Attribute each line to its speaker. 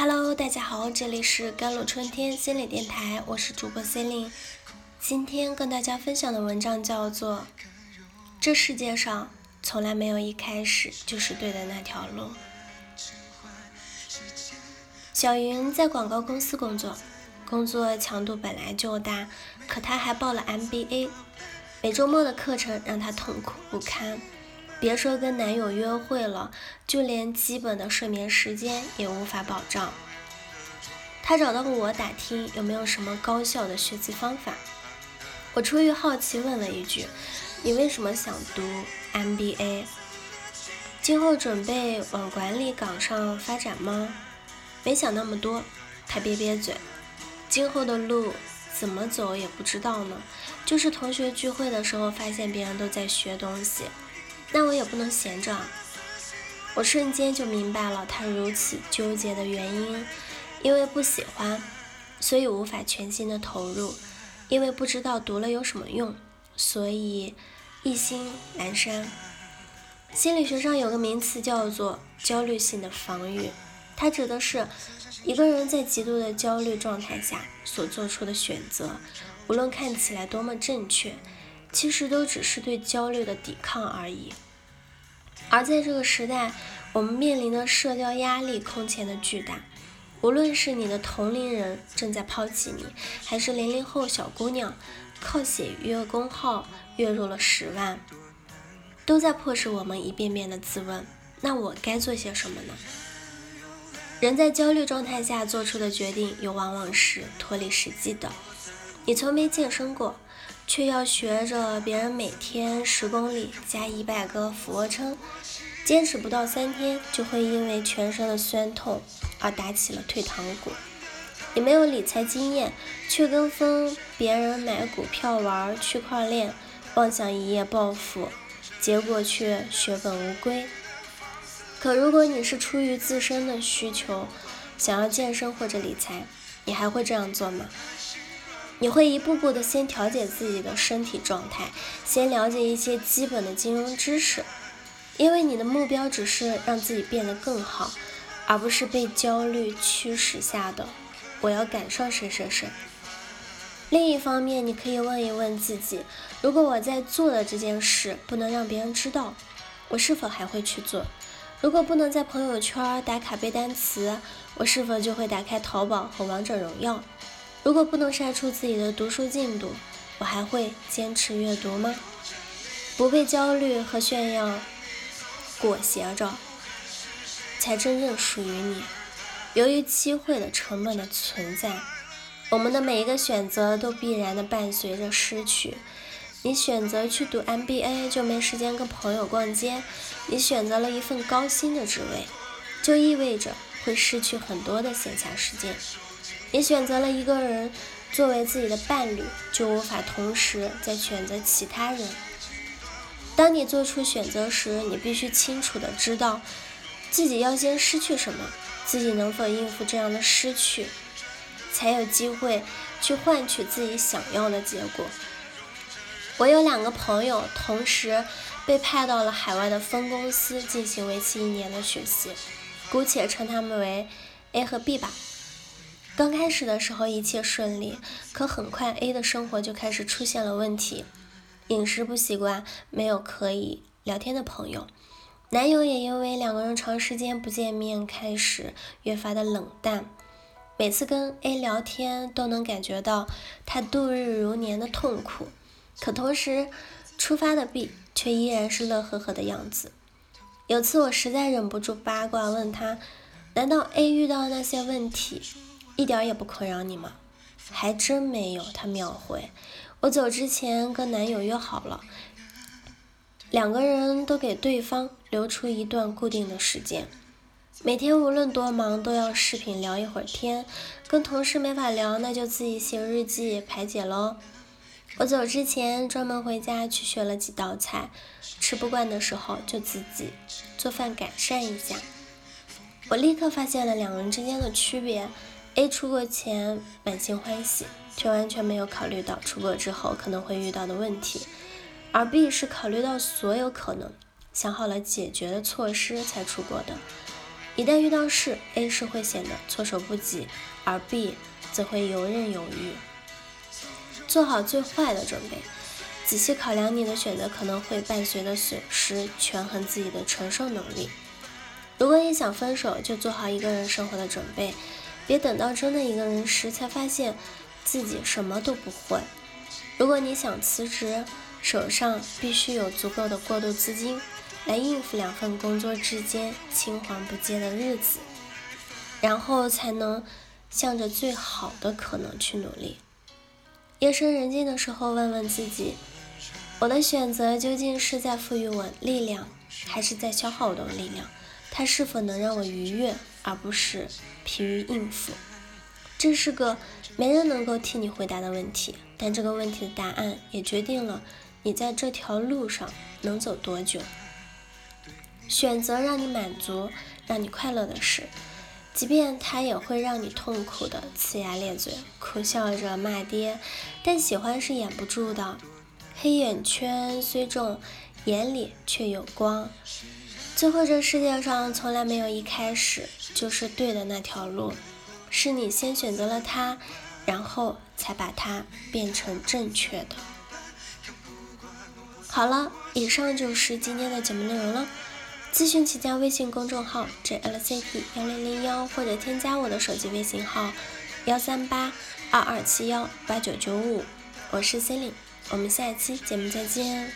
Speaker 1: Hello，大家好，这里是甘露春天心理电台，我是主播 c e l i n e 今天跟大家分享的文章叫做《这世界上从来没有一开始就是对的那条路》。小云在广告公司工作，工作强度本来就大，可她还报了 MBA，每周末的课程让她痛苦不堪。别说跟男友约会了，就连基本的睡眠时间也无法保障。他找到我打听有没有什么高效的学习方法。我出于好奇问了一句：“你为什么想读 MBA？今后准备往管理岗上发展吗？”没想那么多，他瘪瘪嘴。今后的路怎么走也不知道呢，就是同学聚会的时候发现别人都在学东西，那我也不能闲着。我瞬间就明白了他如此纠结的原因，因为不喜欢，所以无法全心的投入；因为不知道读了有什么用，所以一心阑珊。心理学上有个名词叫做焦虑性的防御。它指的是一个人在极度的焦虑状态下所做出的选择，无论看起来多么正确，其实都只是对焦虑的抵抗而已。而在这个时代，我们面临的社交压力空前的巨大，无论是你的同龄人正在抛弃你，还是零零后小姑娘靠写月工号月入了十万，都在迫使我们一遍遍的自问：那我该做些什么呢？人在焦虑状态下做出的决定，又往往是脱离实际的。你从没健身过，却要学着别人每天十公里加一百个俯卧撑，坚持不到三天，就会因为全身的酸痛而打起了退堂鼓。你没有理财经验，却跟风别人买股票、玩区块链，妄想一夜暴富，结果却血本无归。可如果你是出于自身的需求，想要健身或者理财，你还会这样做吗？你会一步步的先调节自己的身体状态，先了解一些基本的金融知识，因为你的目标只是让自己变得更好，而不是被焦虑驱使下的我要赶上谁谁谁。另一方面，你可以问一问自己，如果我在做的这件事不能让别人知道，我是否还会去做？如果不能在朋友圈打卡背单词，我是否就会打开淘宝和王者荣耀？如果不能晒出自己的读书进度，我还会坚持阅读吗？不被焦虑和炫耀裹挟着，才真正属于你。由于机会的成本的存在，我们的每一个选择都必然的伴随着失去。你选择去读 MBA，就没时间跟朋友逛街；你选择了一份高薪的职位，就意味着会失去很多的闲暇时间；你选择了一个人作为自己的伴侣，就无法同时再选择其他人。当你做出选择时，你必须清楚的知道自己要先失去什么，自己能否应付这样的失去，才有机会去换取自己想要的结果。我有两个朋友，同时被派到了海外的分公司进行为期一年的学习，姑且称他们为 A 和 B 吧。刚开始的时候一切顺利，可很快 A 的生活就开始出现了问题，饮食不习惯，没有可以聊天的朋友，男友也因为两个人长时间不见面，开始越发的冷淡。每次跟 A 聊天，都能感觉到他度日如年的痛苦。可同时，出发的 B 却依然是乐呵呵的样子。有次我实在忍不住八卦问他：“难道 A 遇到那些问题一点儿也不困扰你吗？”还真没有，他秒回：“我走之前跟男友约好了，两个人都给对方留出一段固定的时间，每天无论多忙都要视频聊一会儿天。跟同事没法聊，那就自己写日记排解喽。”我走之前专门回家去学了几道菜，吃不惯的时候就自己做饭改善一下。我立刻发现了两人之间的区别：A 出国前满心欢喜，却完全没有考虑到出国之后可能会遇到的问题；而 B 是考虑到所有可能，想好了解决的措施才出国的。一旦遇到事，A 是会显得措手不及，而 B 则会游刃有余。做好最坏的准备，仔细考量你的选择可能会伴随的损失，权衡自己的承受能力。如果你想分手，就做好一个人生活的准备，别等到真的一个人时才发现自己什么都不会。如果你想辞职，手上必须有足够的过渡资金。来应付两份工作之间青黄不接的日子，然后才能向着最好的可能去努力。夜深人静的时候，问问自己：我的选择究竟是在赋予我力量，还是在消耗我的力量？它是否能让我愉悦，而不是疲于应付？这是个没人能够替你回答的问题，但这个问题的答案也决定了你在这条路上能走多久。选择让你满足、让你快乐的事，即便它也会让你痛苦的呲牙咧嘴、苦笑着骂爹，但喜欢是掩不住的。黑眼圈虽重，眼里却有光。最后，这世界上从来没有一开始就是对的那条路，是你先选择了它，然后才把它变成正确的。好了，以上就是今天的节目内容了。咨询请加微信公众号 jlc t 幺零零幺，或者添加我的手机微信号幺三八二二七幺八九九五，我是 c e l i n e 我们下一期节目再见。